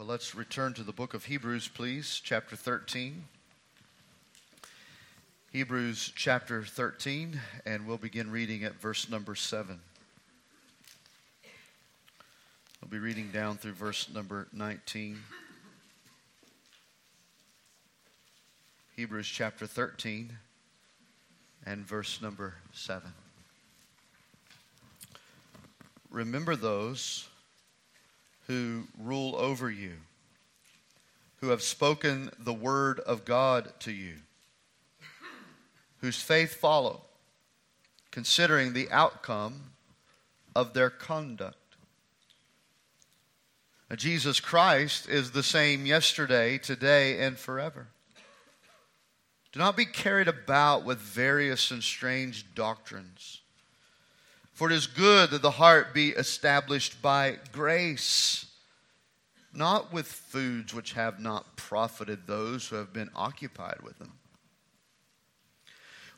Well, let's return to the book of Hebrews, please, chapter 13. Hebrews chapter 13, and we'll begin reading at verse number 7. We'll be reading down through verse number 19. Hebrews chapter 13 and verse number 7. Remember those who rule over you, who have spoken the word of God to you, whose faith follow, considering the outcome of their conduct. Now, Jesus Christ is the same yesterday, today, and forever. Do not be carried about with various and strange doctrines. For it is good that the heart be established by grace, not with foods which have not profited those who have been occupied with them.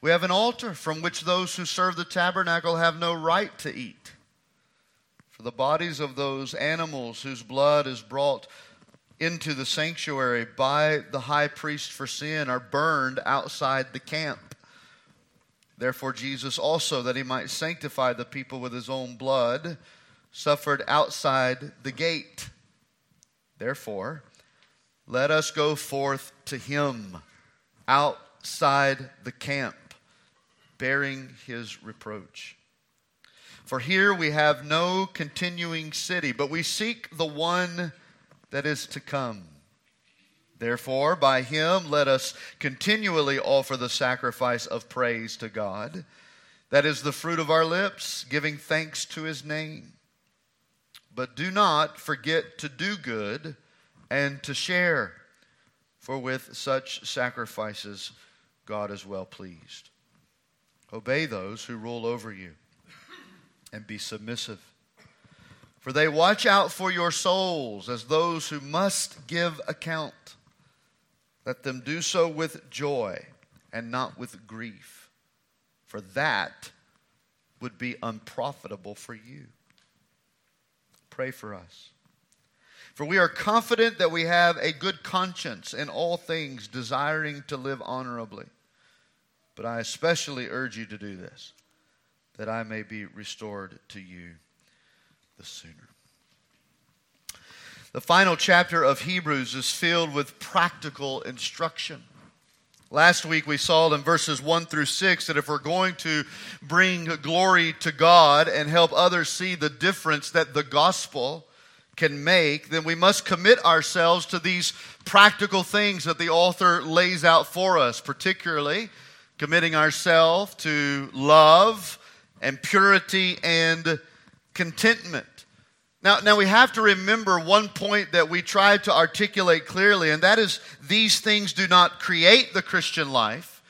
We have an altar from which those who serve the tabernacle have no right to eat. For the bodies of those animals whose blood is brought into the sanctuary by the high priest for sin are burned outside the camp. Therefore, Jesus also, that he might sanctify the people with his own blood, suffered outside the gate. Therefore, let us go forth to him outside the camp, bearing his reproach. For here we have no continuing city, but we seek the one that is to come. Therefore, by him let us continually offer the sacrifice of praise to God. That is the fruit of our lips, giving thanks to his name. But do not forget to do good and to share, for with such sacrifices God is well pleased. Obey those who rule over you and be submissive for they watch out for your souls as those who must give account. Let them do so with joy and not with grief, for that would be unprofitable for you. Pray for us. For we are confident that we have a good conscience in all things, desiring to live honorably. But I especially urge you to do this, that I may be restored to you the sooner. The final chapter of Hebrews is filled with practical instruction. Last week we saw in verses 1 through 6 that if we're going to bring glory to God and help others see the difference that the gospel can make, then we must commit ourselves to these practical things that the author lays out for us, particularly committing ourselves to love and purity and contentment. Now, now we have to remember one point that we tried to articulate clearly, and that is these things do not create the Christian life.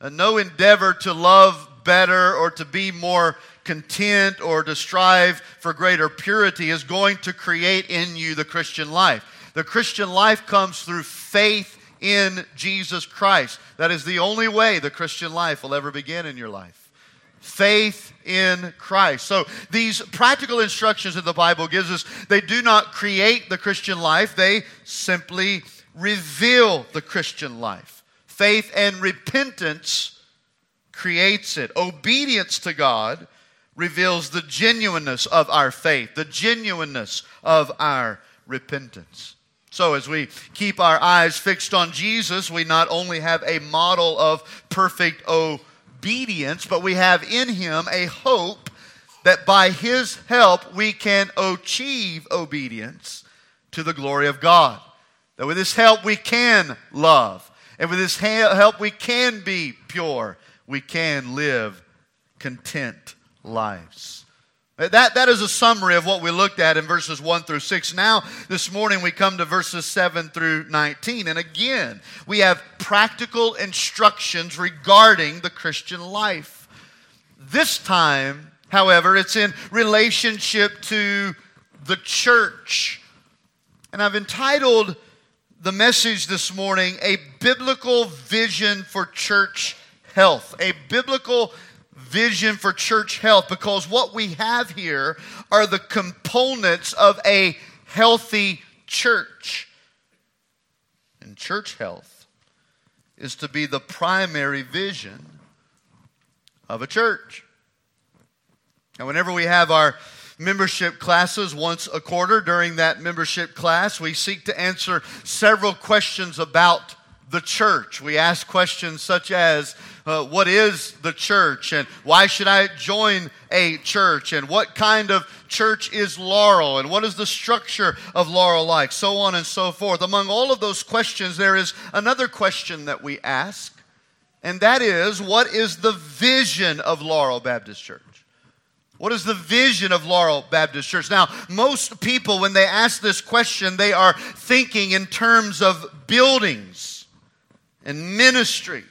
Uh, no endeavor to love better or to be more content or to strive for greater purity is going to create in you the Christian life. The Christian life comes through faith in Jesus Christ. That is the only way the Christian life will ever begin in your life faith in Christ. So these practical instructions that the Bible gives us, they do not create the Christian life, they simply reveal the Christian life. Faith and repentance creates it. Obedience to God reveals the genuineness of our faith, the genuineness of our repentance. So, as we keep our eyes fixed on Jesus, we not only have a model of perfect obedience obedience, but we have in him a hope that by his help we can achieve obedience to the glory of God. That with his help we can love. And with his help we can be pure. We can live content lives. That, that is a summary of what we looked at in verses 1 through 6. Now, this morning, we come to verses 7 through 19. And again, we have practical instructions regarding the Christian life. This time, however, it's in relationship to the church. And I've entitled the message this morning, A Biblical Vision for Church Health. A Biblical vision for church health because what we have here are the components of a healthy church. And church health is to be the primary vision of a church. And whenever we have our membership classes once a quarter, during that membership class, we seek to answer several questions about the church. We ask questions such as, uh, What is the church? And why should I join a church? And what kind of church is Laurel? And what is the structure of Laurel like? So on and so forth. Among all of those questions, there is another question that we ask, and that is, What is the vision of Laurel Baptist Church? What is the vision of Laurel Baptist Church? Now, most people, when they ask this question, they are thinking in terms of buildings and ministries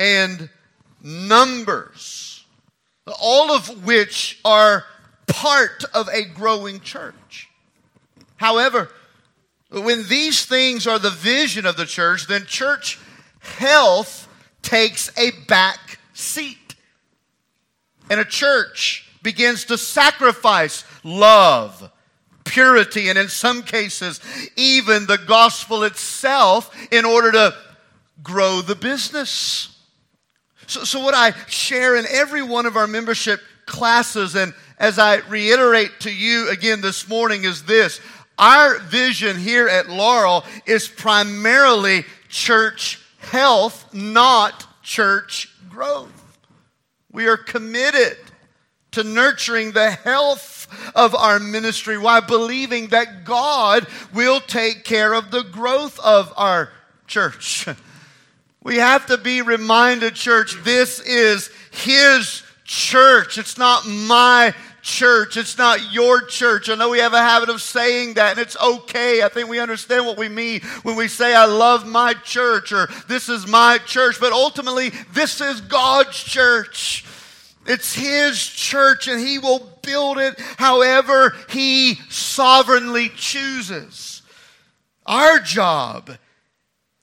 and numbers, all of which are part of a growing church. However, when these things are the vision of the church, then church health takes a back seat. And a church begins to sacrifice love, purity, and in some cases, even the gospel itself in order to grow the business. So, so, what I share in every one of our membership classes, and as I reiterate to you again this morning, is this our vision here at Laurel is primarily church health, not church growth. We are committed to nurturing the health of our ministry while believing that God will take care of the growth of our church. We have to be reminded, church, this is His church. It's not my church. It's not your church. I know we have a habit of saying that, and it's okay. I think we understand what we mean when we say, I love my church, or this is my church. But ultimately, this is God's church. It's His church, and He will build it however He sovereignly chooses. Our job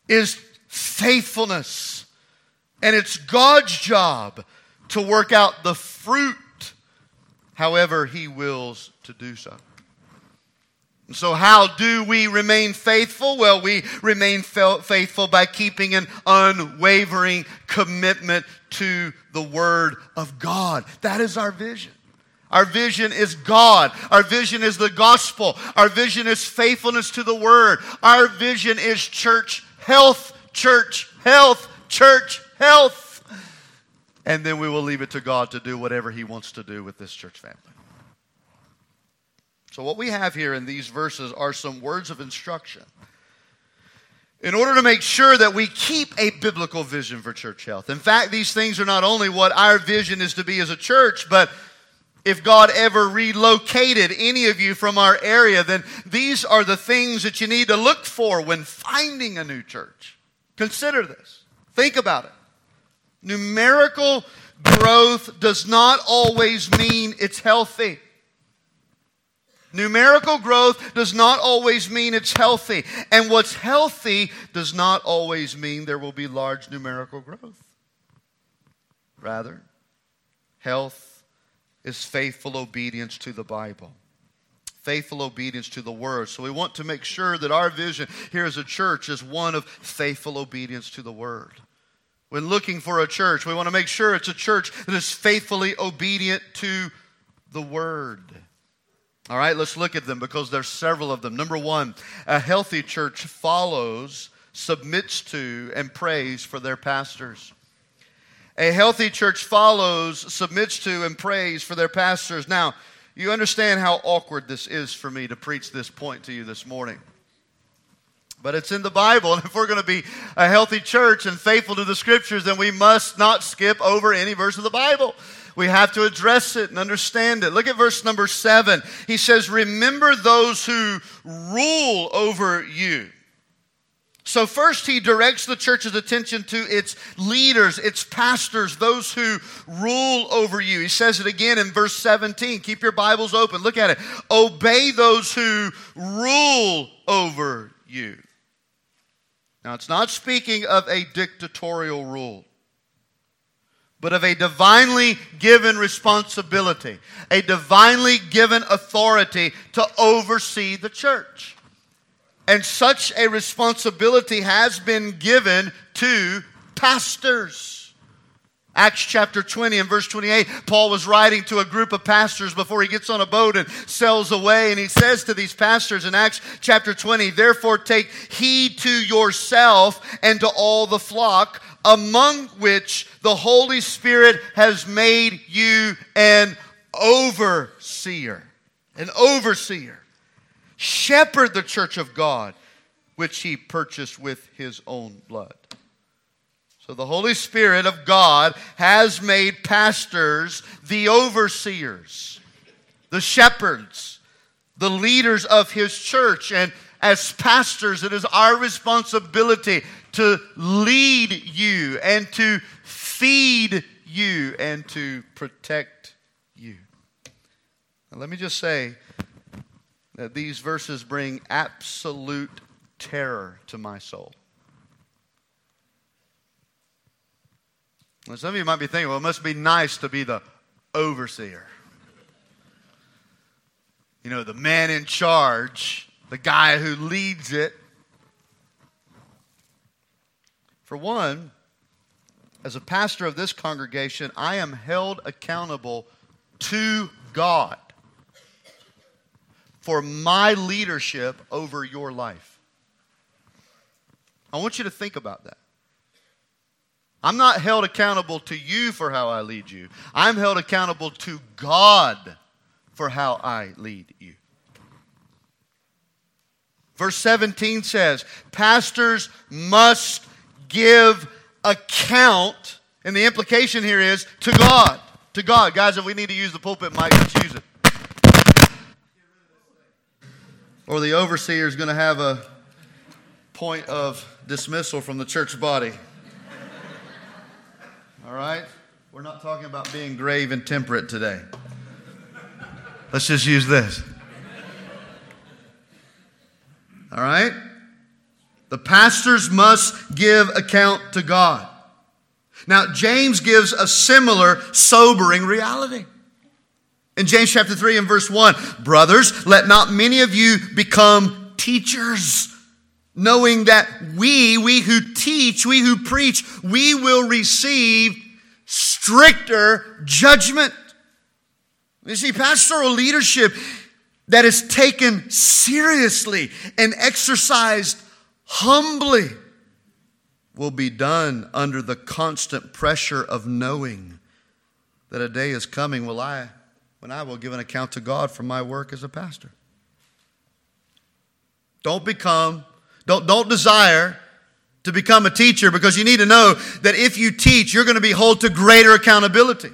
is faithfulness. And it's God's job to work out the fruit however He wills to do so. So, how do we remain faithful? Well, we remain faithful by keeping an unwavering commitment to the Word of God. That is our vision. Our vision is God. Our vision is the gospel. Our vision is faithfulness to the Word. Our vision is church health church health, church health. And then we will leave it to God to do whatever He wants to do with this church family. So, what we have here in these verses are some words of instruction in order to make sure that we keep a biblical vision for church health. In fact, these things are not only what our vision is to be as a church, but if God ever relocated any of you from our area, then these are the things that you need to look for when finding a new church. Consider this. Think about it. Numerical growth does not always mean it's healthy. Numerical growth does not always mean it's healthy. And what's healthy does not always mean there will be large numerical growth. Rather, health is faithful obedience to the Bible faithful obedience to the word. So we want to make sure that our vision here as a church is one of faithful obedience to the word. When looking for a church, we want to make sure it's a church that is faithfully obedient to the word. All right, let's look at them because there's several of them. Number one, a healthy church follows, submits to, and prays for their pastors. A healthy church follows, submits to, and prays for their pastors. Now, you understand how awkward this is for me to preach this point to you this morning. But it's in the Bible, and if we're going to be a healthy church and faithful to the scriptures, then we must not skip over any verse of the Bible. We have to address it and understand it. Look at verse number seven. He says, Remember those who rule over you. So, first, he directs the church's attention to its leaders, its pastors, those who rule over you. He says it again in verse 17. Keep your Bibles open. Look at it. Obey those who rule over you. Now, it's not speaking of a dictatorial rule, but of a divinely given responsibility, a divinely given authority to oversee the church. And such a responsibility has been given to pastors. Acts chapter 20 and verse 28, Paul was writing to a group of pastors before he gets on a boat and sails away. And he says to these pastors in Acts chapter 20, Therefore take heed to yourself and to all the flock, among which the Holy Spirit has made you an overseer. An overseer. Shepherd the church of God, which he purchased with his own blood. So the Holy Spirit of God has made pastors the overseers, the shepherds, the leaders of his church. And as pastors, it is our responsibility to lead you and to feed you and to protect you. Now, let me just say that these verses bring absolute terror to my soul. some of you might be thinking, well, it must be nice to be the overseer. You know, the man in charge, the guy who leads it. For one, as a pastor of this congregation, I am held accountable to God for my leadership over your life. I want you to think about that. I'm not held accountable to you for how I lead you. I'm held accountable to God for how I lead you. Verse 17 says, Pastors must give account, and the implication here is to God. To God. Guys, if we need to use the pulpit mic, let's use it. Or the overseer is going to have a point of dismissal from the church body. All right? We're not talking about being grave and temperate today. Let's just use this. All right? The pastors must give account to God. Now, James gives a similar sobering reality. In James chapter 3 and verse 1, brothers, let not many of you become teachers knowing that we, we who teach, we who preach, we will receive stricter judgment. You see, pastoral leadership that is taken seriously and exercised humbly will be done under the constant pressure of knowing that a day is coming will I, when I will give an account to God for my work as a pastor. Don't become don't, don't desire to become a teacher because you need to know that if you teach, you're going to be held to greater accountability.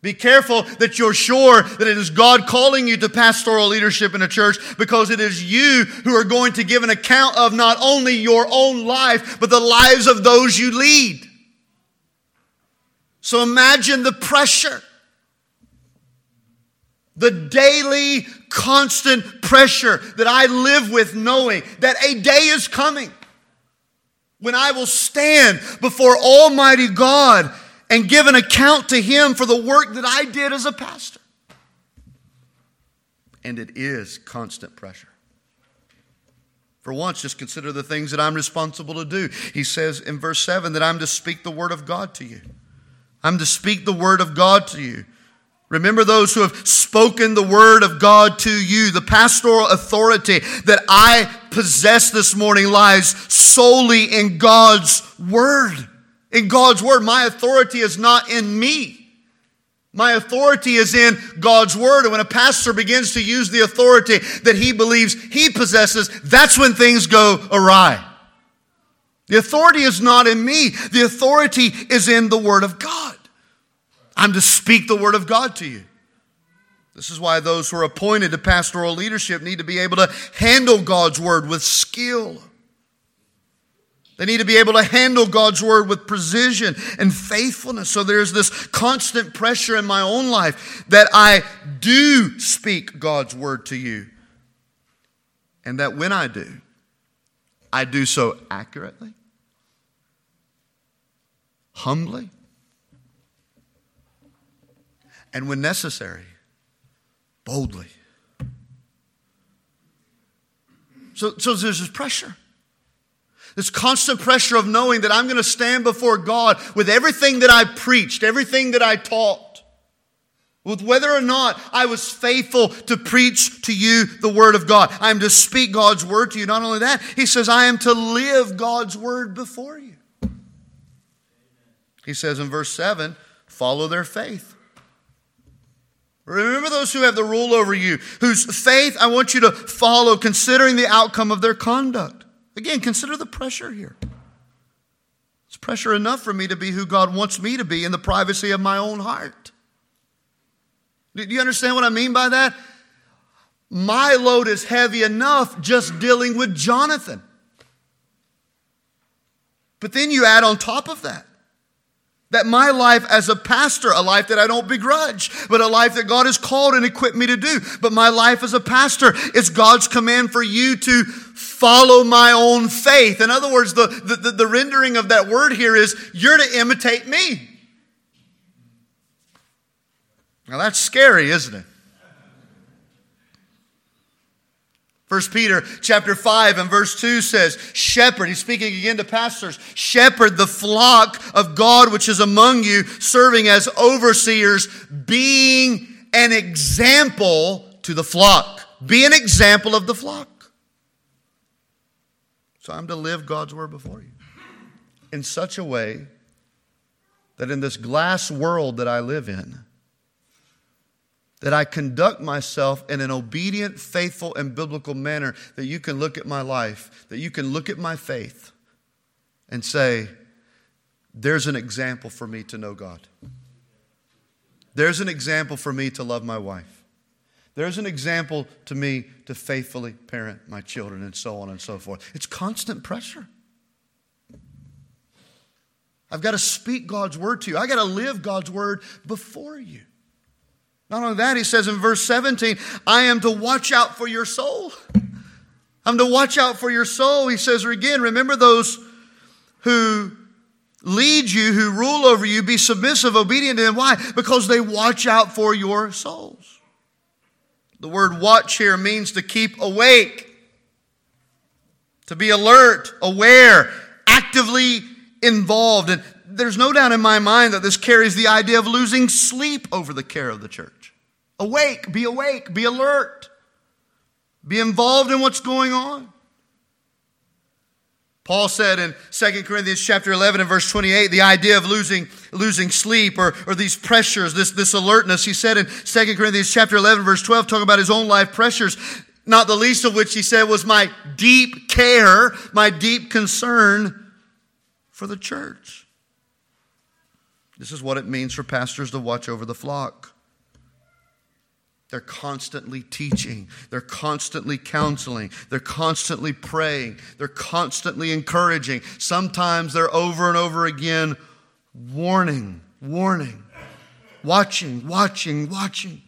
Be careful that you're sure that it is God calling you to pastoral leadership in a church because it is you who are going to give an account of not only your own life, but the lives of those you lead. So imagine the pressure the daily, constant pressure that I live with, knowing that a day is coming when I will stand before Almighty God and give an account to Him for the work that I did as a pastor. And it is constant pressure. For once, just consider the things that I'm responsible to do. He says in verse 7 that I'm to speak the word of God to you. I'm to speak the word of God to you. Remember those who have spoken the word of God to you. The pastoral authority that I possess this morning lies solely in God's word. In God's word. My authority is not in me. My authority is in God's word. And when a pastor begins to use the authority that he believes he possesses, that's when things go awry. The authority is not in me. The authority is in the word of God. I'm to speak the word of God to you. This is why those who are appointed to pastoral leadership need to be able to handle God's word with skill. They need to be able to handle God's word with precision and faithfulness. So there's this constant pressure in my own life that I do speak God's word to you. And that when I do, I do so accurately, humbly, and when necessary, boldly. So, so there's this pressure. This constant pressure of knowing that I'm going to stand before God with everything that I preached, everything that I taught, with whether or not I was faithful to preach to you the Word of God. I am to speak God's Word to you. Not only that, He says, I am to live God's Word before you. He says in verse 7 follow their faith. Remember those who have the rule over you, whose faith I want you to follow, considering the outcome of their conduct. Again, consider the pressure here. It's pressure enough for me to be who God wants me to be in the privacy of my own heart. Do you understand what I mean by that? My load is heavy enough just dealing with Jonathan. But then you add on top of that that my life as a pastor, a life that I don't begrudge, but a life that God has called and equipped me to do. But my life as a pastor is God's command for you to follow my own faith. In other words, the, the, the rendering of that word here is you're to imitate me. Now that's scary, isn't it? 1 Peter chapter 5 and verse 2 says, Shepherd, he's speaking again to pastors, shepherd the flock of God which is among you, serving as overseers, being an example to the flock. Be an example of the flock. So I'm to live God's word before you in such a way that in this glass world that I live in, that I conduct myself in an obedient, faithful, and biblical manner, that you can look at my life, that you can look at my faith and say, there's an example for me to know God. There's an example for me to love my wife. There's an example to me to faithfully parent my children and so on and so forth. It's constant pressure. I've got to speak God's word to you. I've got to live God's word before you. Not only that, he says in verse 17, I am to watch out for your soul. I'm to watch out for your soul. He says again, remember those who lead you, who rule over you, be submissive, obedient to them. Why? Because they watch out for your souls. The word watch here means to keep awake, to be alert, aware, actively involved. And there's no doubt in my mind that this carries the idea of losing sleep over the care of the church. Awake, be awake, be alert, be involved in what's going on. Paul said in 2 Corinthians chapter 11 and verse 28, the idea of losing, losing sleep or, or these pressures, this, this alertness, he said in 2 Corinthians chapter 11 verse 12, talking about his own life pressures, not the least of which he said was my deep care, my deep concern for the church. This is what it means for pastors to watch over the flock. They're constantly teaching. They're constantly counseling. They're constantly praying. They're constantly encouraging. Sometimes they're over and over again warning, warning, watching, watching, watching.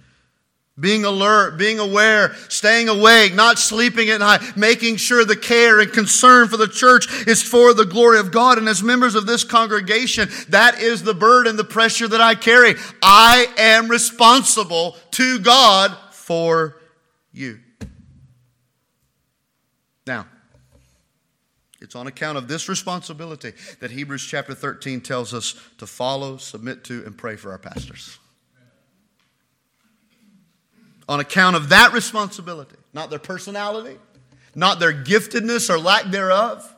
Being alert, being aware, staying awake, not sleeping at night, making sure the care and concern for the church is for the glory of God. And as members of this congregation, that is the burden, the pressure that I carry. I am responsible to God for you. Now, it's on account of this responsibility that Hebrews chapter 13 tells us to follow, submit to, and pray for our pastors on account of that responsibility, not their personality, not their giftedness or lack thereof.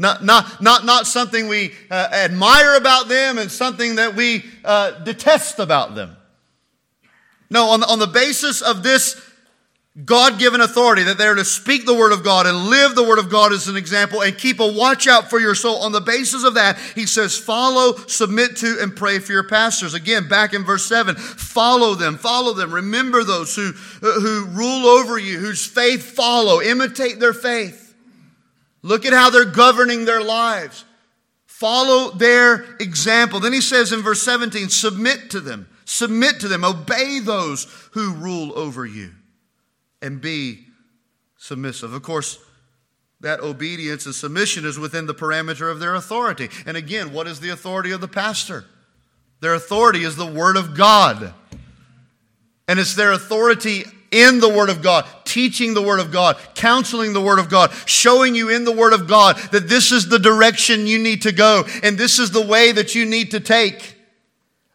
Not, not, not, not something we uh, admire about them and something that we uh, detest about them. No, on the, on the basis of this God given authority that they're to speak the word of God and live the word of God as an example and keep a watch out for your soul. On the basis of that, he says, follow, submit to, and pray for your pastors. Again, back in verse 7, follow them, follow them. Remember those who, uh, who rule over you, whose faith follow, imitate their faith. Look at how they're governing their lives. Follow their example. Then he says in verse 17, submit to them, submit to them, obey those who rule over you and be submissive. Of course, that obedience and submission is within the parameter of their authority. And again, what is the authority of the pastor? Their authority is the Word of God. And it's their authority in the Word of God, teaching the Word of God, counseling the Word of God, showing you in the Word of God that this is the direction you need to go and this is the way that you need to take.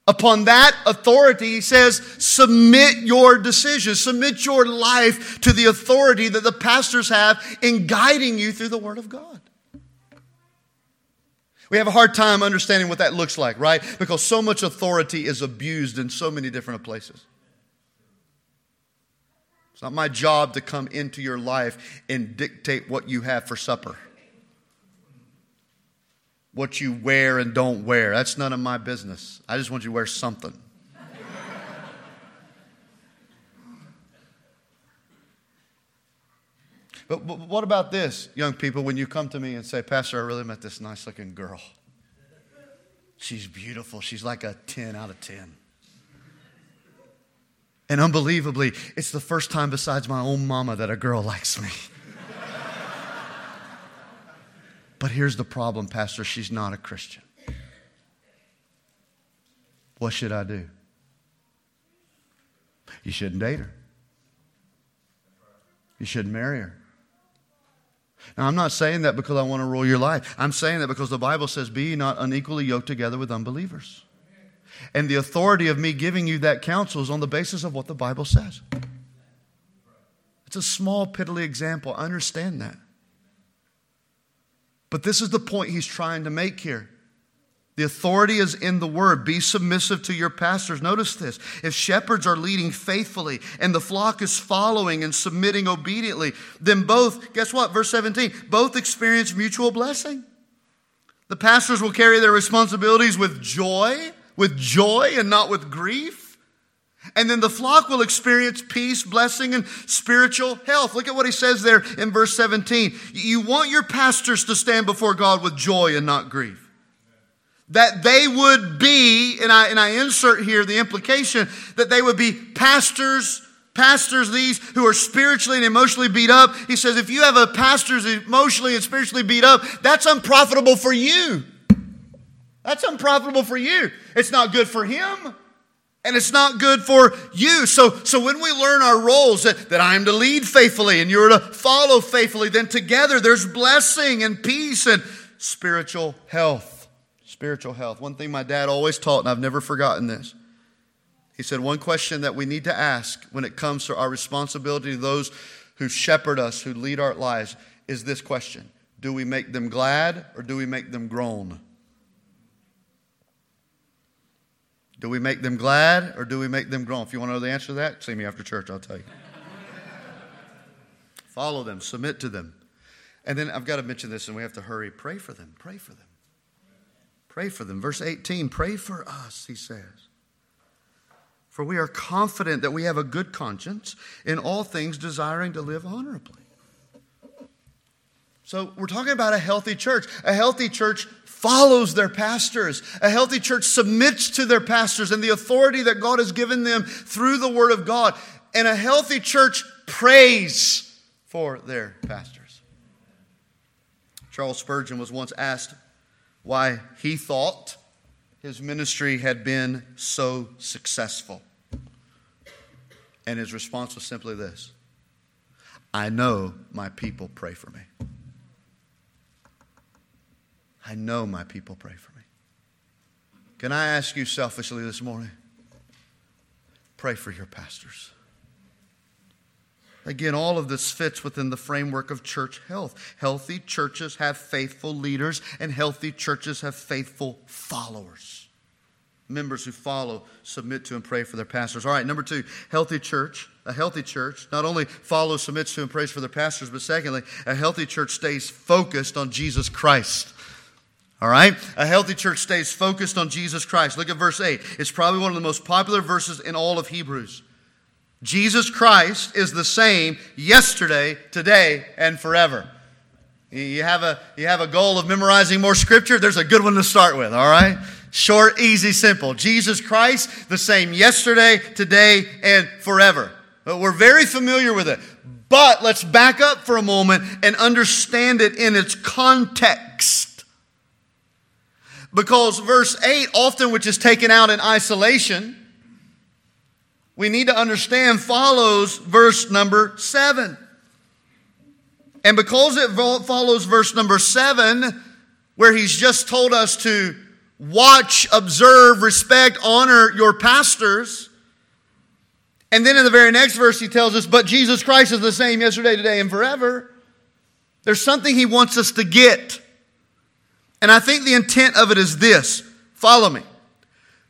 Upon that authority, he says, submit your decisions, submit your life to the authority that the pastors have in guiding you through the Word of God. We have a hard time understanding what that looks like, right? Because so much authority is abused in so many different places. It's not my job to come into your life and dictate what you have for supper what you wear and don't wear. That's none of my business. I just want you to wear something. but, but, what about this, young people, when you come to me and say, Pastor, I really met this nice looking girl? She's beautiful. She's like a 10 out of 10. And unbelievably, it's the first time besides my own mama that a girl likes me. But here's the problem, Pastor she's not a Christian. What should I do? You shouldn't date her. You shouldn't marry her. Now, I'm not saying that because I want to rule your life. I'm saying that because the Bible says, Be ye not unequally yoked together with unbelievers. And the authority of me giving you that counsel is on the basis of what the Bible says. It's a small, piddly example. I understand that. But this is the point he's trying to make here. The authority is in the word. Be submissive to your pastors. Notice this. If shepherds are leading faithfully and the flock is following and submitting obediently, then both, guess what? Verse 17, both experience mutual blessing. The pastors will carry their responsibilities with joy, with joy and not with grief. And then the flock will experience peace, blessing, and spiritual health. Look at what he says there in verse 17. You want your pastors to stand before God with joy and not grief. That they would be, and I, and I insert here the implication that they would be pastors, pastors these who are spiritually and emotionally beat up. He says, if you have a pastor's emotionally and spiritually beat up, that's unprofitable for you. That's unprofitable for you. It's not good for him. And it's not good for you. So, so when we learn our roles, that, that I am to lead faithfully and you're to follow faithfully, then together there's blessing and peace and spiritual health. Spiritual health. One thing my dad always taught, and I've never forgotten this. He said, one question that we need to ask when it comes to our responsibility to those who shepherd us, who lead our lives, is this question Do we make them glad or do we make them groan? Do we make them glad or do we make them groan? If you want to know the answer to that, see me after church, I'll tell you. Follow them, submit to them. And then I've got to mention this and we have to hurry. Pray for them, pray for them. Pray for them. Verse 18 Pray for us, he says. For we are confident that we have a good conscience in all things, desiring to live honorably. So, we're talking about a healthy church. A healthy church follows their pastors. A healthy church submits to their pastors and the authority that God has given them through the Word of God. And a healthy church prays for their pastors. Charles Spurgeon was once asked why he thought his ministry had been so successful. And his response was simply this I know my people pray for me. I know my people pray for me. Can I ask you selfishly this morning? Pray for your pastors. Again, all of this fits within the framework of church health. Healthy churches have faithful leaders, and healthy churches have faithful followers. Members who follow, submit to, and pray for their pastors. All right, number two, healthy church. A healthy church not only follows, submits to, and prays for their pastors, but secondly, a healthy church stays focused on Jesus Christ. All right? A healthy church stays focused on Jesus Christ. Look at verse 8. It's probably one of the most popular verses in all of Hebrews. Jesus Christ is the same yesterday, today, and forever. You have a, you have a goal of memorizing more scripture? There's a good one to start with, all right? Short, easy, simple. Jesus Christ, the same yesterday, today, and forever. But we're very familiar with it. But let's back up for a moment and understand it in its context. Because verse 8, often which is taken out in isolation, we need to understand follows verse number 7. And because it follows verse number 7, where he's just told us to watch, observe, respect, honor your pastors. And then in the very next verse, he tells us, But Jesus Christ is the same yesterday, today, and forever. There's something he wants us to get. And I think the intent of it is this follow me.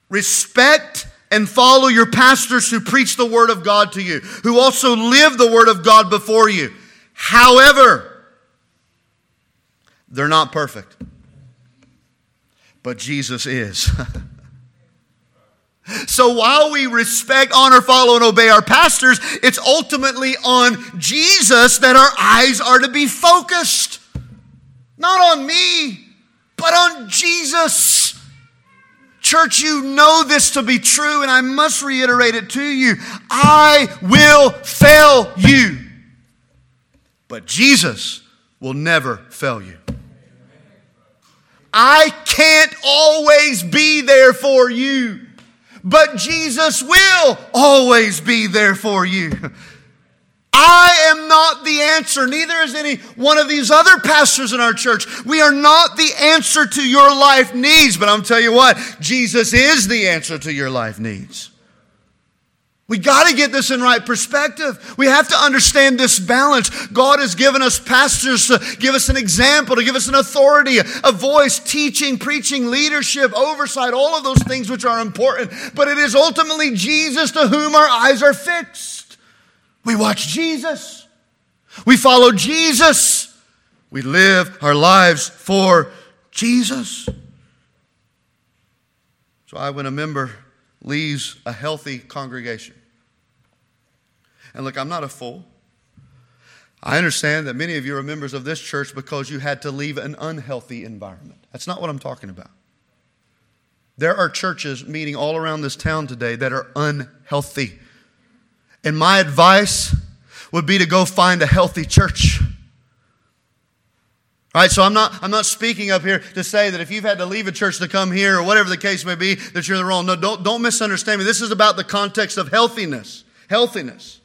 Respect and follow your pastors who preach the word of God to you, who also live the word of God before you. However, they're not perfect but Jesus is. so while we respect, honor, follow, and obey our pastors, it's ultimately on Jesus that our eyes are to be focused. Not on me, but on Jesus. Church, you know this to be true, and I must reiterate it to you. I will fail you, but Jesus will never fail you. I can't always be there for you, but Jesus will always be there for you. I am not the answer. Neither is any one of these other pastors in our church. We are not the answer to your life needs, but I'm telling you what, Jesus is the answer to your life needs. We got to get this in right perspective. We have to understand this balance. God has given us pastors to give us an example, to give us an authority, a voice, teaching, preaching, leadership, oversight, all of those things which are important. But it is ultimately Jesus to whom our eyes are fixed. We watch Jesus. We follow Jesus. We live our lives for Jesus. So I, when a member leaves a healthy congregation. And look, I'm not a fool. I understand that many of you are members of this church because you had to leave an unhealthy environment. That's not what I'm talking about. There are churches meeting all around this town today that are unhealthy. And my advice would be to go find a healthy church. All right, so I'm not, I'm not speaking up here to say that if you've had to leave a church to come here or whatever the case may be, that you're the wrong. No, don't, don't misunderstand me. This is about the context of healthiness. Healthiness.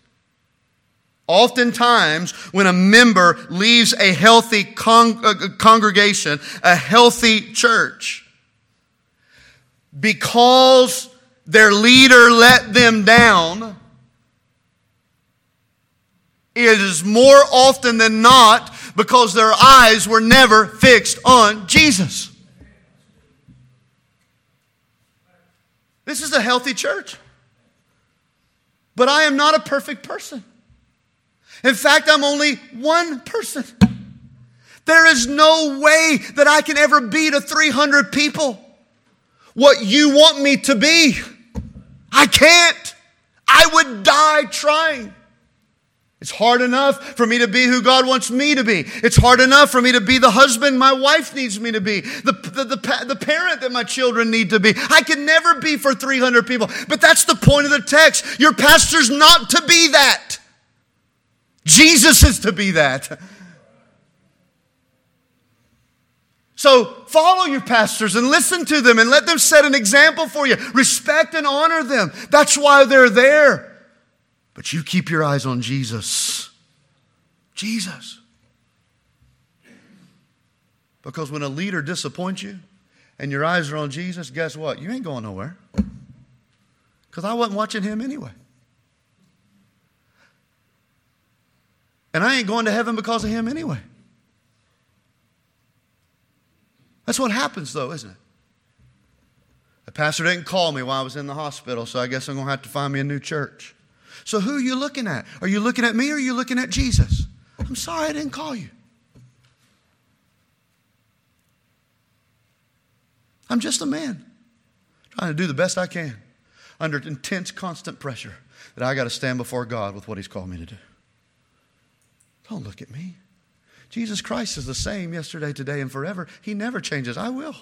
Oftentimes, when a member leaves a healthy con- uh, congregation, a healthy church, because their leader let them down, it is more often than not because their eyes were never fixed on Jesus. This is a healthy church. But I am not a perfect person. In fact, I'm only one person. There is no way that I can ever be to 300 people what you want me to be. I can't. I would die trying. It's hard enough for me to be who God wants me to be. It's hard enough for me to be the husband my wife needs me to be, the, the, the, the, parent that my children need to be. I can never be for 300 people. But that's the point of the text. Your pastor's not to be that, Jesus is to be that. So follow your pastors and listen to them and let them set an example for you. Respect and honor them. That's why they're there. But you keep your eyes on Jesus. Jesus. Because when a leader disappoints you and your eyes are on Jesus, guess what? You ain't going nowhere. Because I wasn't watching him anyway. And I ain't going to heaven because of him anyway. That's what happens, though, isn't it? The pastor didn't call me while I was in the hospital, so I guess I'm going to have to find me a new church. So who are you looking at? Are you looking at me or are you looking at Jesus? I'm sorry I didn't call you. I'm just a man trying to do the best I can under intense, constant pressure that I got to stand before God with what He's called me to do. Don't look at me. Jesus Christ is the same yesterday, today, and forever. He never changes. I will.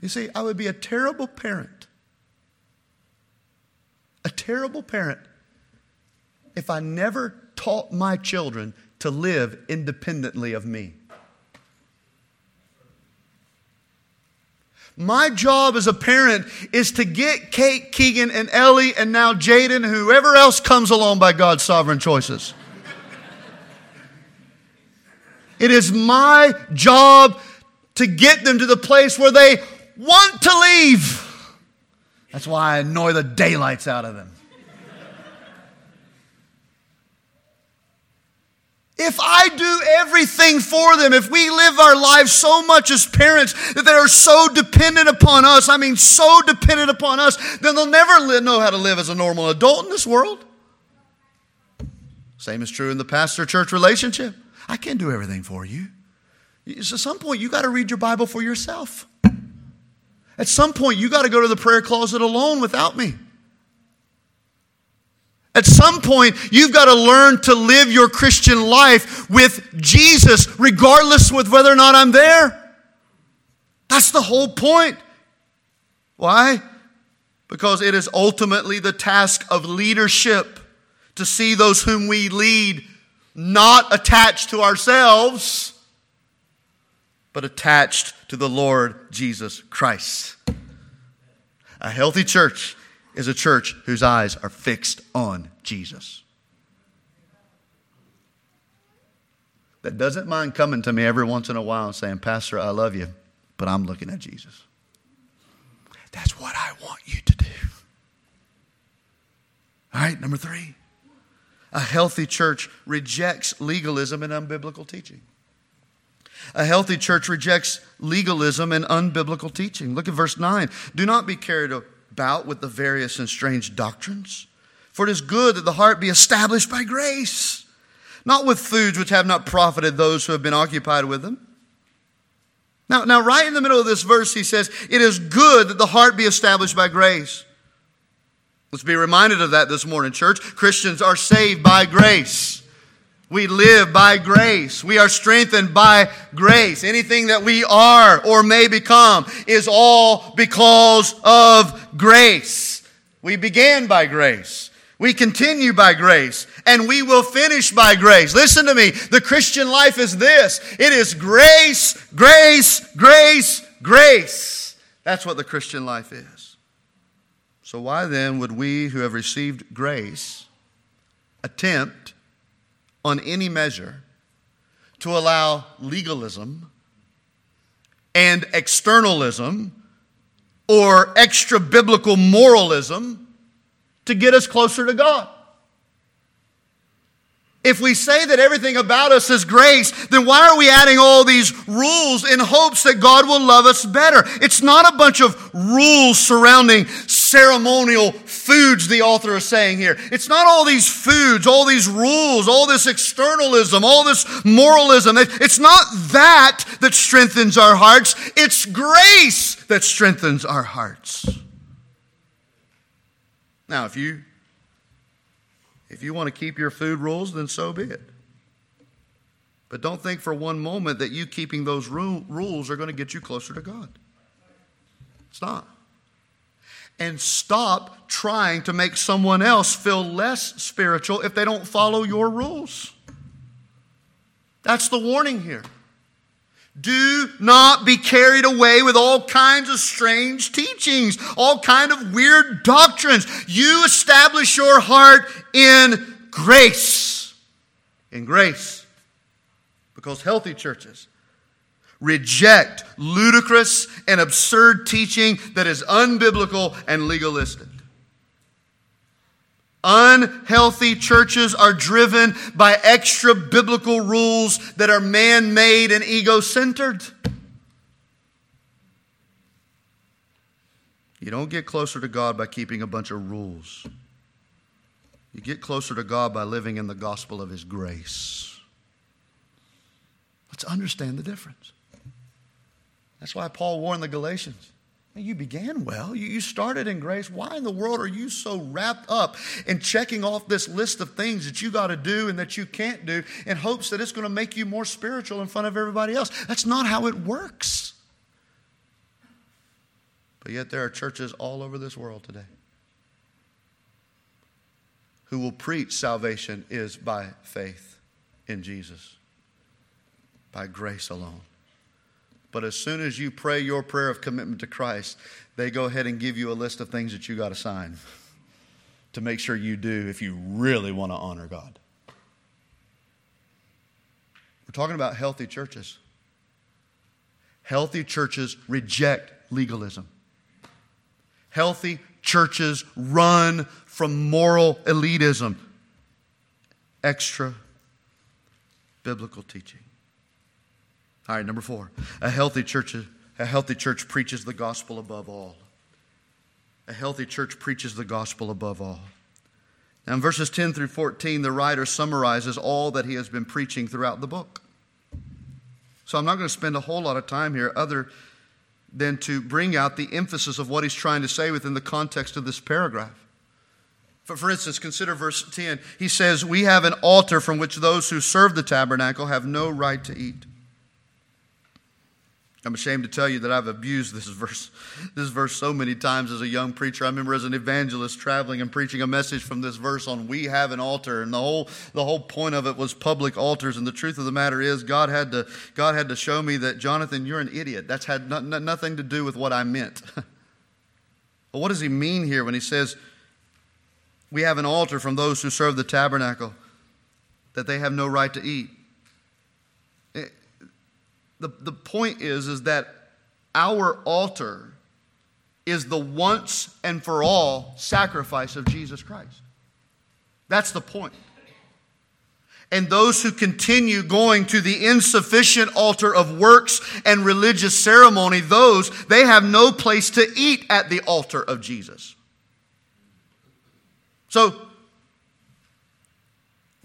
You see, I would be a terrible parent, a terrible parent, if I never taught my children to live independently of me. My job as a parent is to get Kate, Keegan, and Ellie, and now Jaden, whoever else comes along by God's sovereign choices. it is my job to get them to the place where they want to leave. That's why I annoy the daylights out of them. If I do everything for them, if we live our lives so much as parents that they are so dependent upon us, I mean, so dependent upon us, then they'll never know how to live as a normal adult in this world. Same is true in the pastor church relationship. I can't do everything for you. At some point, you got to read your Bible for yourself. At some point, you got to go to the prayer closet alone without me. At some point, you've got to learn to live your Christian life with Jesus, regardless with whether or not I'm there. That's the whole point. Why? Because it is ultimately the task of leadership to see those whom we lead not attached to ourselves, but attached to the Lord Jesus Christ. A healthy church is a church whose eyes are fixed on Jesus. That doesn't mind coming to me every once in a while and saying, Pastor, I love you, but I'm looking at Jesus. That's what I want you to do. All right, number three. A healthy church rejects legalism and unbiblical teaching. A healthy church rejects legalism and unbiblical teaching. Look at verse 9. Do not be carried about with the various and strange doctrines. For it is good that the heart be established by grace, not with foods which have not profited those who have been occupied with them. Now, now, right in the middle of this verse, he says, It is good that the heart be established by grace. Let's be reminded of that this morning, church. Christians are saved by grace. We live by grace. We are strengthened by grace. Anything that we are or may become is all because of grace. We began by grace. We continue by grace and we will finish by grace. Listen to me. The Christian life is this. It is grace, grace, grace, grace. That's what the Christian life is. So why then would we who have received grace attempt on any measure to allow legalism and externalism or extra biblical moralism to get us closer to God. If we say that everything about us is grace, then why are we adding all these rules in hopes that God will love us better? It's not a bunch of rules surrounding ceremonial foods, the author is saying here. It's not all these foods, all these rules, all this externalism, all this moralism. It's not that that strengthens our hearts, it's grace that strengthens our hearts. Now, if you if you want to keep your food rules, then so be it. But don't think for one moment that you keeping those rules are going to get you closer to God. It's not. And stop trying to make someone else feel less spiritual if they don't follow your rules. That's the warning here. Do not be carried away with all kinds of strange teachings, all kind of weird doctrines. You establish your heart in grace. In grace. Because healthy churches reject ludicrous and absurd teaching that is unbiblical and legalistic. Unhealthy churches are driven by extra biblical rules that are man made and ego centered. You don't get closer to God by keeping a bunch of rules. You get closer to God by living in the gospel of His grace. Let's understand the difference. That's why Paul warned the Galatians. You began well. You started in grace. Why in the world are you so wrapped up in checking off this list of things that you got to do and that you can't do in hopes that it's going to make you more spiritual in front of everybody else? That's not how it works. But yet, there are churches all over this world today who will preach salvation is by faith in Jesus, by grace alone. But as soon as you pray your prayer of commitment to Christ, they go ahead and give you a list of things that you got to sign to make sure you do if you really want to honor God. We're talking about healthy churches. Healthy churches reject legalism. Healthy churches run from moral elitism. Extra biblical teaching. All right, number four. A healthy church, a healthy church preaches the gospel above all. A healthy church preaches the gospel above all. Now, in verses 10 through 14, the writer summarizes all that he has been preaching throughout the book. So I'm not going to spend a whole lot of time here other than to bring out the emphasis of what he's trying to say within the context of this paragraph. For, for instance, consider verse 10. He says, We have an altar from which those who serve the tabernacle have no right to eat. I'm ashamed to tell you that I've abused this verse, this verse so many times as a young preacher. I remember as an evangelist traveling and preaching a message from this verse on we have an altar, and the whole the whole point of it was public altars. And the truth of the matter is, God had to God had to show me that Jonathan, you're an idiot. That's had no, no, nothing to do with what I meant. well, what does he mean here when he says we have an altar from those who serve the tabernacle that they have no right to eat? The, the point is, is that our altar is the once and for all sacrifice of Jesus Christ. That's the point. And those who continue going to the insufficient altar of works and religious ceremony, those, they have no place to eat at the altar of Jesus. So,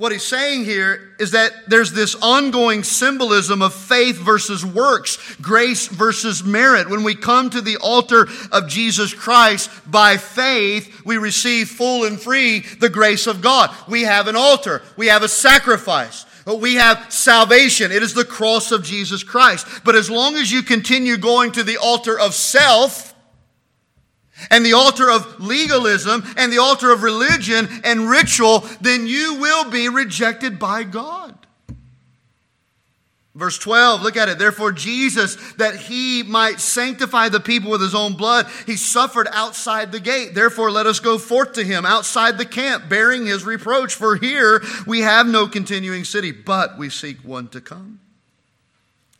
what he's saying here is that there's this ongoing symbolism of faith versus works, grace versus merit. When we come to the altar of Jesus Christ by faith, we receive full and free the grace of God. We have an altar, we have a sacrifice. But we have salvation. It is the cross of Jesus Christ. But as long as you continue going to the altar of self, and the altar of legalism and the altar of religion and ritual, then you will be rejected by God. Verse 12, look at it. Therefore, Jesus, that he might sanctify the people with his own blood, he suffered outside the gate. Therefore, let us go forth to him outside the camp, bearing his reproach. For here we have no continuing city, but we seek one to come.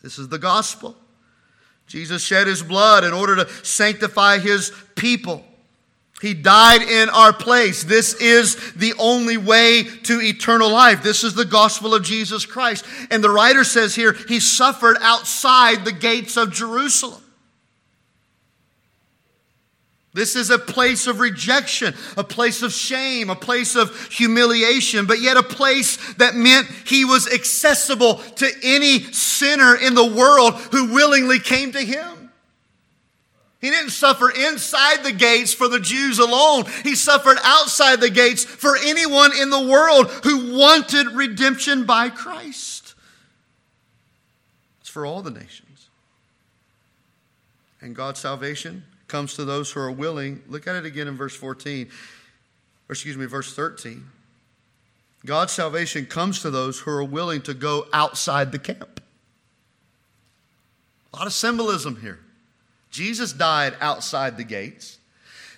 This is the gospel. Jesus shed his blood in order to sanctify his people. He died in our place. This is the only way to eternal life. This is the gospel of Jesus Christ. And the writer says here, he suffered outside the gates of Jerusalem. This is a place of rejection, a place of shame, a place of humiliation, but yet a place that meant he was accessible to any sinner in the world who willingly came to him. He didn't suffer inside the gates for the Jews alone. He suffered outside the gates for anyone in the world who wanted redemption by Christ. It's for all the nations. And God's salvation comes to those who are willing. Look at it again in verse 14, or excuse me, verse 13. God's salvation comes to those who are willing to go outside the camp. A lot of symbolism here. Jesus died outside the gates.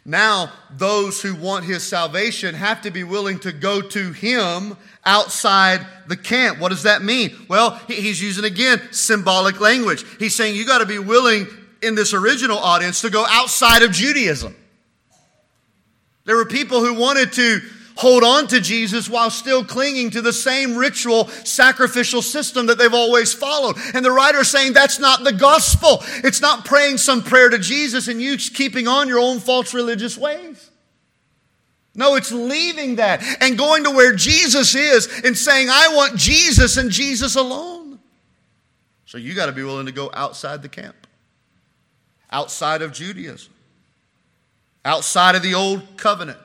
Now, those who want his salvation have to be willing to go to him outside the camp. What does that mean? Well, he's using again symbolic language. He's saying you got to be willing in this original audience to go outside of Judaism. There were people who wanted to hold on to Jesus while still clinging to the same ritual sacrificial system that they've always followed. And the writer saying that's not the gospel. It's not praying some prayer to Jesus and you keeping on your own false religious ways. No, it's leaving that and going to where Jesus is and saying, I want Jesus and Jesus alone. So you got to be willing to go outside the camp outside of Judaism, outside of the old covenant.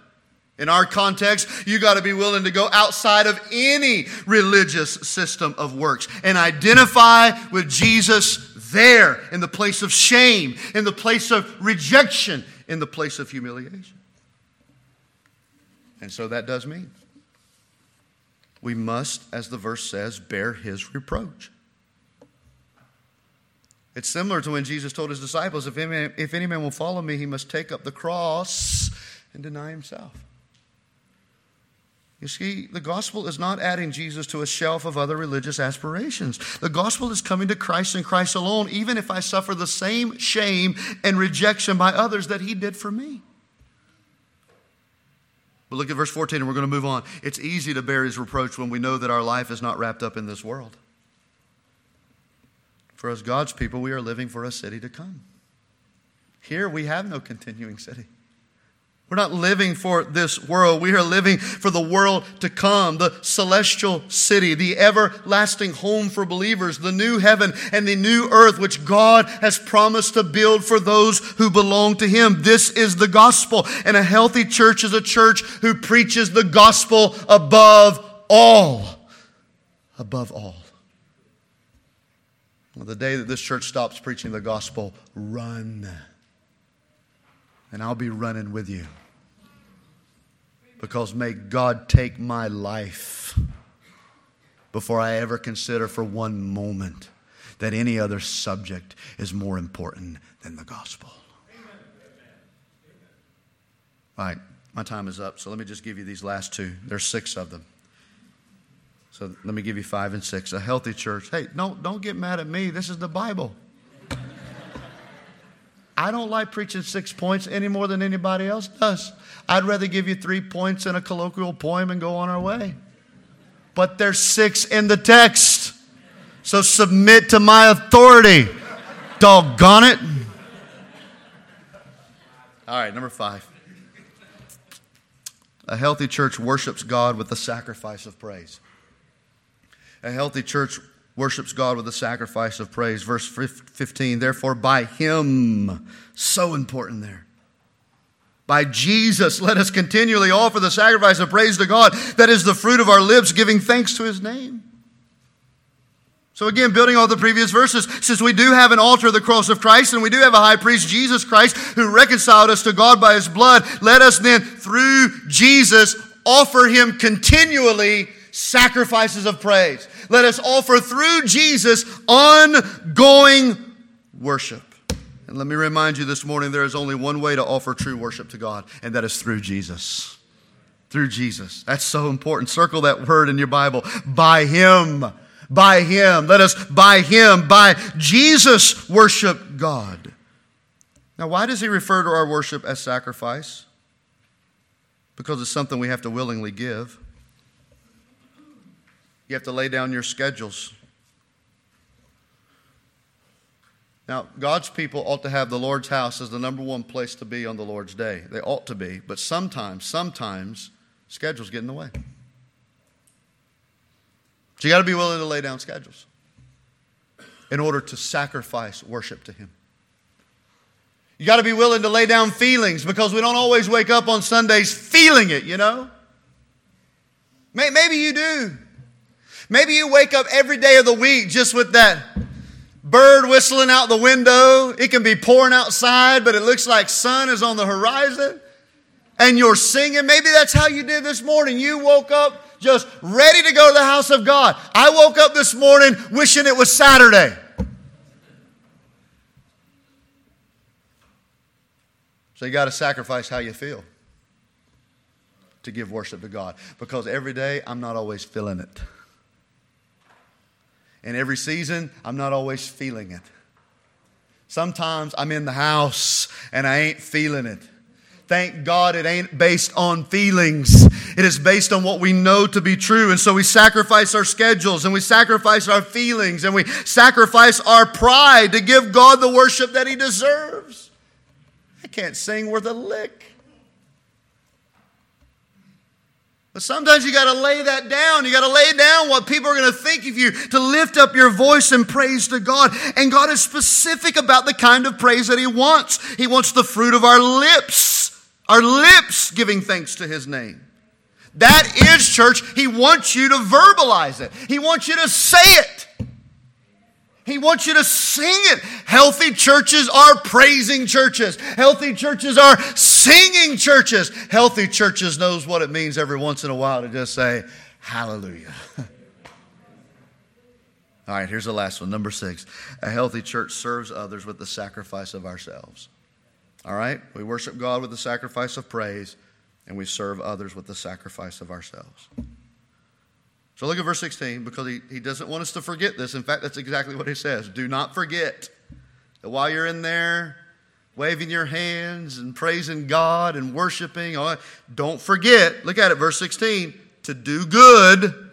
In our context, you got to be willing to go outside of any religious system of works and identify with Jesus there in the place of shame, in the place of rejection, in the place of humiliation. And so that does mean we must, as the verse says, bear his reproach. It's similar to when Jesus told his disciples, if any, if any man will follow me, he must take up the cross and deny himself. You see, the gospel is not adding Jesus to a shelf of other religious aspirations. The gospel is coming to Christ and Christ alone, even if I suffer the same shame and rejection by others that he did for me. But look at verse 14, and we're going to move on. It's easy to bear his reproach when we know that our life is not wrapped up in this world. For as God's people, we are living for a city to come. Here we have no continuing city. We're not living for this world. We are living for the world to come, the celestial city, the everlasting home for believers, the new heaven and the new earth which God has promised to build for those who belong to Him. This is the gospel. And a healthy church is a church who preaches the gospel above all. Above all. The day that this church stops preaching the gospel, run and I'll be running with you. Because may God take my life before I ever consider for one moment that any other subject is more important than the gospel. All right, my time is up, so let me just give you these last two. There's six of them. So let me give you five and six. A healthy church. Hey, don't, don't get mad at me. This is the Bible. I don't like preaching six points any more than anybody else does. I'd rather give you three points in a colloquial poem and go on our way. But there's six in the text. So submit to my authority. Doggone it. All right, number five. A healthy church worships God with the sacrifice of praise. A healthy church worships God with a sacrifice of praise. Verse 15, therefore, by Him, so important there. By Jesus, let us continually offer the sacrifice of praise to God. That is the fruit of our lips, giving thanks to His name. So, again, building on the previous verses, since we do have an altar, of the cross of Christ, and we do have a high priest, Jesus Christ, who reconciled us to God by His blood, let us then, through Jesus, offer Him continually sacrifices of praise. Let us offer through Jesus ongoing worship. And let me remind you this morning there is only one way to offer true worship to God, and that is through Jesus. Through Jesus. That's so important. Circle that word in your Bible. By Him. By Him. Let us, by Him, by Jesus, worship God. Now, why does He refer to our worship as sacrifice? Because it's something we have to willingly give. You have to lay down your schedules. Now, God's people ought to have the Lord's house as the number one place to be on the Lord's day. They ought to be. But sometimes, sometimes, schedules get in the way. So you got to be willing to lay down schedules in order to sacrifice worship to Him. You got to be willing to lay down feelings because we don't always wake up on Sundays feeling it, you know? Maybe you do. Maybe you wake up every day of the week just with that bird whistling out the window. It can be pouring outside, but it looks like sun is on the horizon. And you're singing. Maybe that's how you did this morning. You woke up just ready to go to the house of God. I woke up this morning wishing it was Saturday. So you got to sacrifice how you feel to give worship to God because every day I'm not always feeling it. And every season, I'm not always feeling it. Sometimes I'm in the house and I ain't feeling it. Thank God it ain't based on feelings. It is based on what we know to be true. And so we sacrifice our schedules and we sacrifice our feelings and we sacrifice our pride to give God the worship that He deserves. I can't sing worth a lick. But sometimes you got to lay that down. You got to lay down what people are going to think of you to lift up your voice and praise to God. And God is specific about the kind of praise that He wants. He wants the fruit of our lips, our lips giving thanks to His name. That is, church, He wants you to verbalize it, He wants you to say it. He wants you to sing it. Healthy churches are praising churches. Healthy churches are singing churches. Healthy churches knows what it means every once in a while to just say hallelujah. All right, here's the last one. Number six. A healthy church serves others with the sacrifice of ourselves. All right? We worship God with the sacrifice of praise, and we serve others with the sacrifice of ourselves. So look at verse 16 because he, he doesn't want us to forget this. In fact, that's exactly what he says. Do not forget that while you're in there waving your hands and praising God and worshiping, don't forget, look at it, verse 16, to do good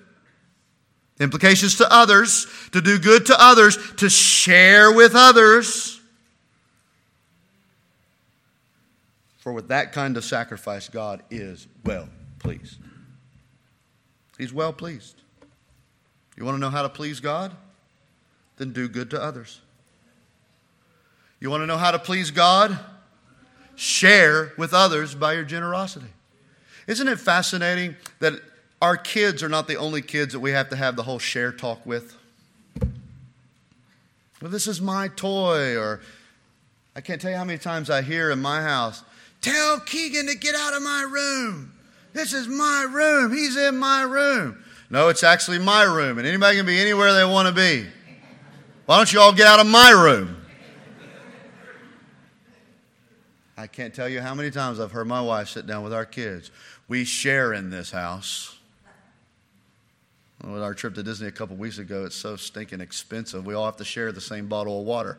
Implications to others, to do good to others, to share with others. For with that kind of sacrifice, God is well pleased. He's well pleased. You want to know how to please God? Then do good to others. You want to know how to please God? Share with others by your generosity. Isn't it fascinating that our kids are not the only kids that we have to have the whole share talk with. Well, this is my toy, or I can't tell you how many times I hear in my house, tell Keegan to get out of my room. This is my room. He's in my room. No, it's actually my room, and anybody can be anywhere they want to be. Why don't you all get out of my room? I can't tell you how many times I've heard my wife sit down with our kids. We share in this house. With our trip to Disney a couple weeks ago, it's so stinking expensive. We all have to share the same bottle of water.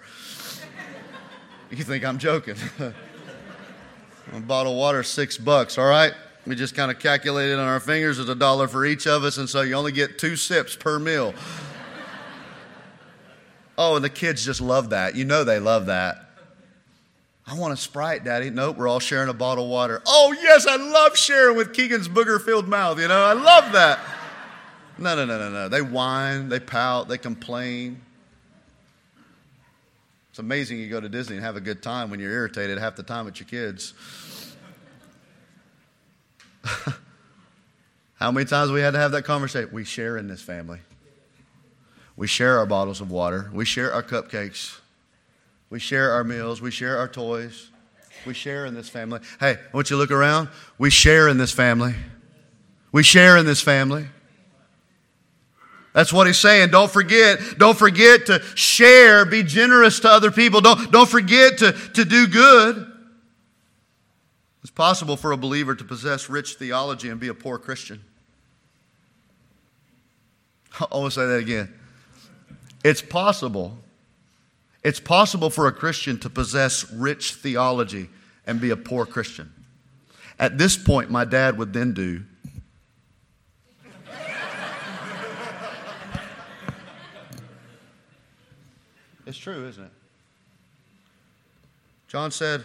you think I'm joking? a bottle of water, six bucks, all right? We just kind of calculated on our fingers. It's a dollar for each of us, and so you only get two sips per meal. oh, and the kids just love that. You know they love that. I want a Sprite, Daddy. Nope, we're all sharing a bottle of water. Oh, yes, I love sharing with Keegan's booger filled mouth. You know, I love that. No, no, no, no, no. They whine, they pout, they complain. It's amazing you go to Disney and have a good time when you're irritated half the time with your kids. How many times we had to have that conversation? We share in this family. We share our bottles of water. We share our cupcakes. We share our meals. We share our toys. We share in this family. Hey, I want you to look around. We share in this family. We share in this family. That's what he's saying. Don't forget, don't forget to share, be generous to other people. Don't, don't forget to, to do good. Possible for a believer to possess rich theology and be a poor Christian. I want to say that again. It's possible. It's possible for a Christian to possess rich theology and be a poor Christian. At this point, my dad would then do It's true, isn't it? John said,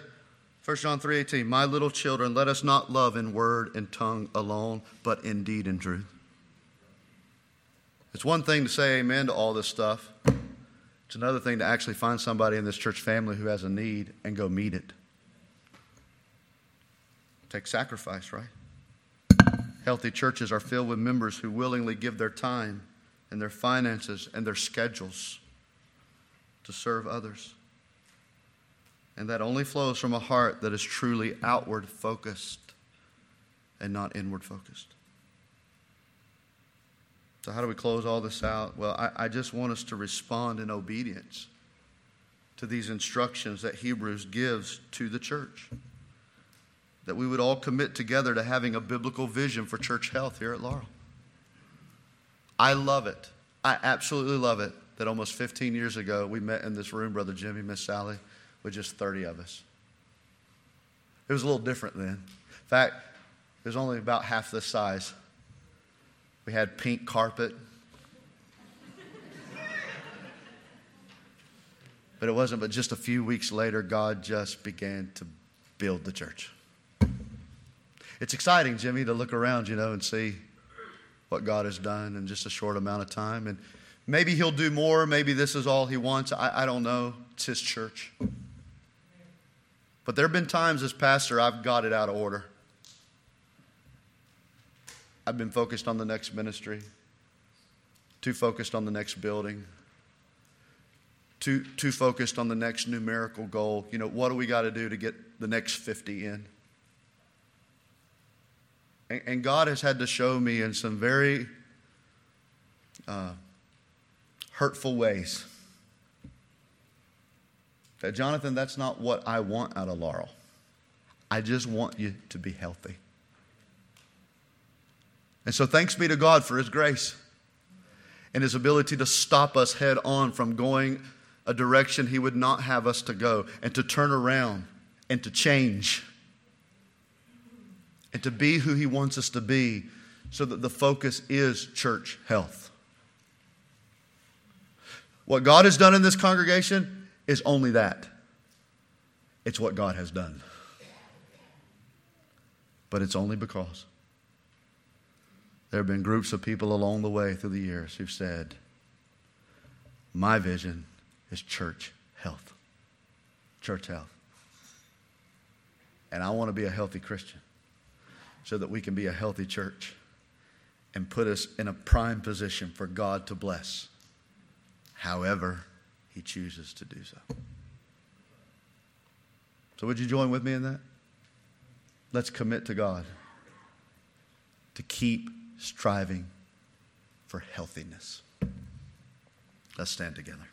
1 John 3:18, "My little children, let us not love in word and tongue alone, but in deed and truth." It's one thing to say amen to all this stuff. It's another thing to actually find somebody in this church family who has a need and go meet it. Take sacrifice, right? Healthy churches are filled with members who willingly give their time and their finances and their schedules to serve others. And that only flows from a heart that is truly outward focused and not inward focused. So, how do we close all this out? Well, I, I, just want us to respond in obedience to these instructions that Hebrews gives to the church. That we would all commit together to having a biblical vision for church health here at Laurel. I love it. I absolutely love it that almost 15 years ago we met in this room, Brother Jimmy, Miss Sally, with just 30 of us. It was a little different then. In fact, it was only about half this size. We had pink carpet. but it wasn't but just a few weeks later, God just began to build the church. It's exciting, Jimmy, to look around, you know, and see what God has done in just a short amount of time. And Maybe he'll do more. Maybe this is all he wants. I, I don't know. It's his church. But there have been times as pastor I've got it out of order. I've been focused on the next ministry, too focused on the next building, too, too focused on the next numerical goal. You know, what do we got to do to get the next 50 in? And, and God has had to show me in some very uh, hurtful ways. Jonathan, that's not what I want out of Laurel. I just want you to be healthy. And so, thanks be to God for His grace and His ability to stop us head on from going a direction He would not have us to go and to turn around and to change and to be who He wants us to be so that the focus is church health. What God has done in this congregation is only that it's what God has done. But it's only because there have been groups of people along the way through the years who've said, My vision is church health. Church health. And I want to be a healthy Christian so that we can be a healthy church and put us in a prime position for God to bless however He chooses to do so. So, would you join with me in that? Let's commit to God to keep striving for healthiness. Let's stand together.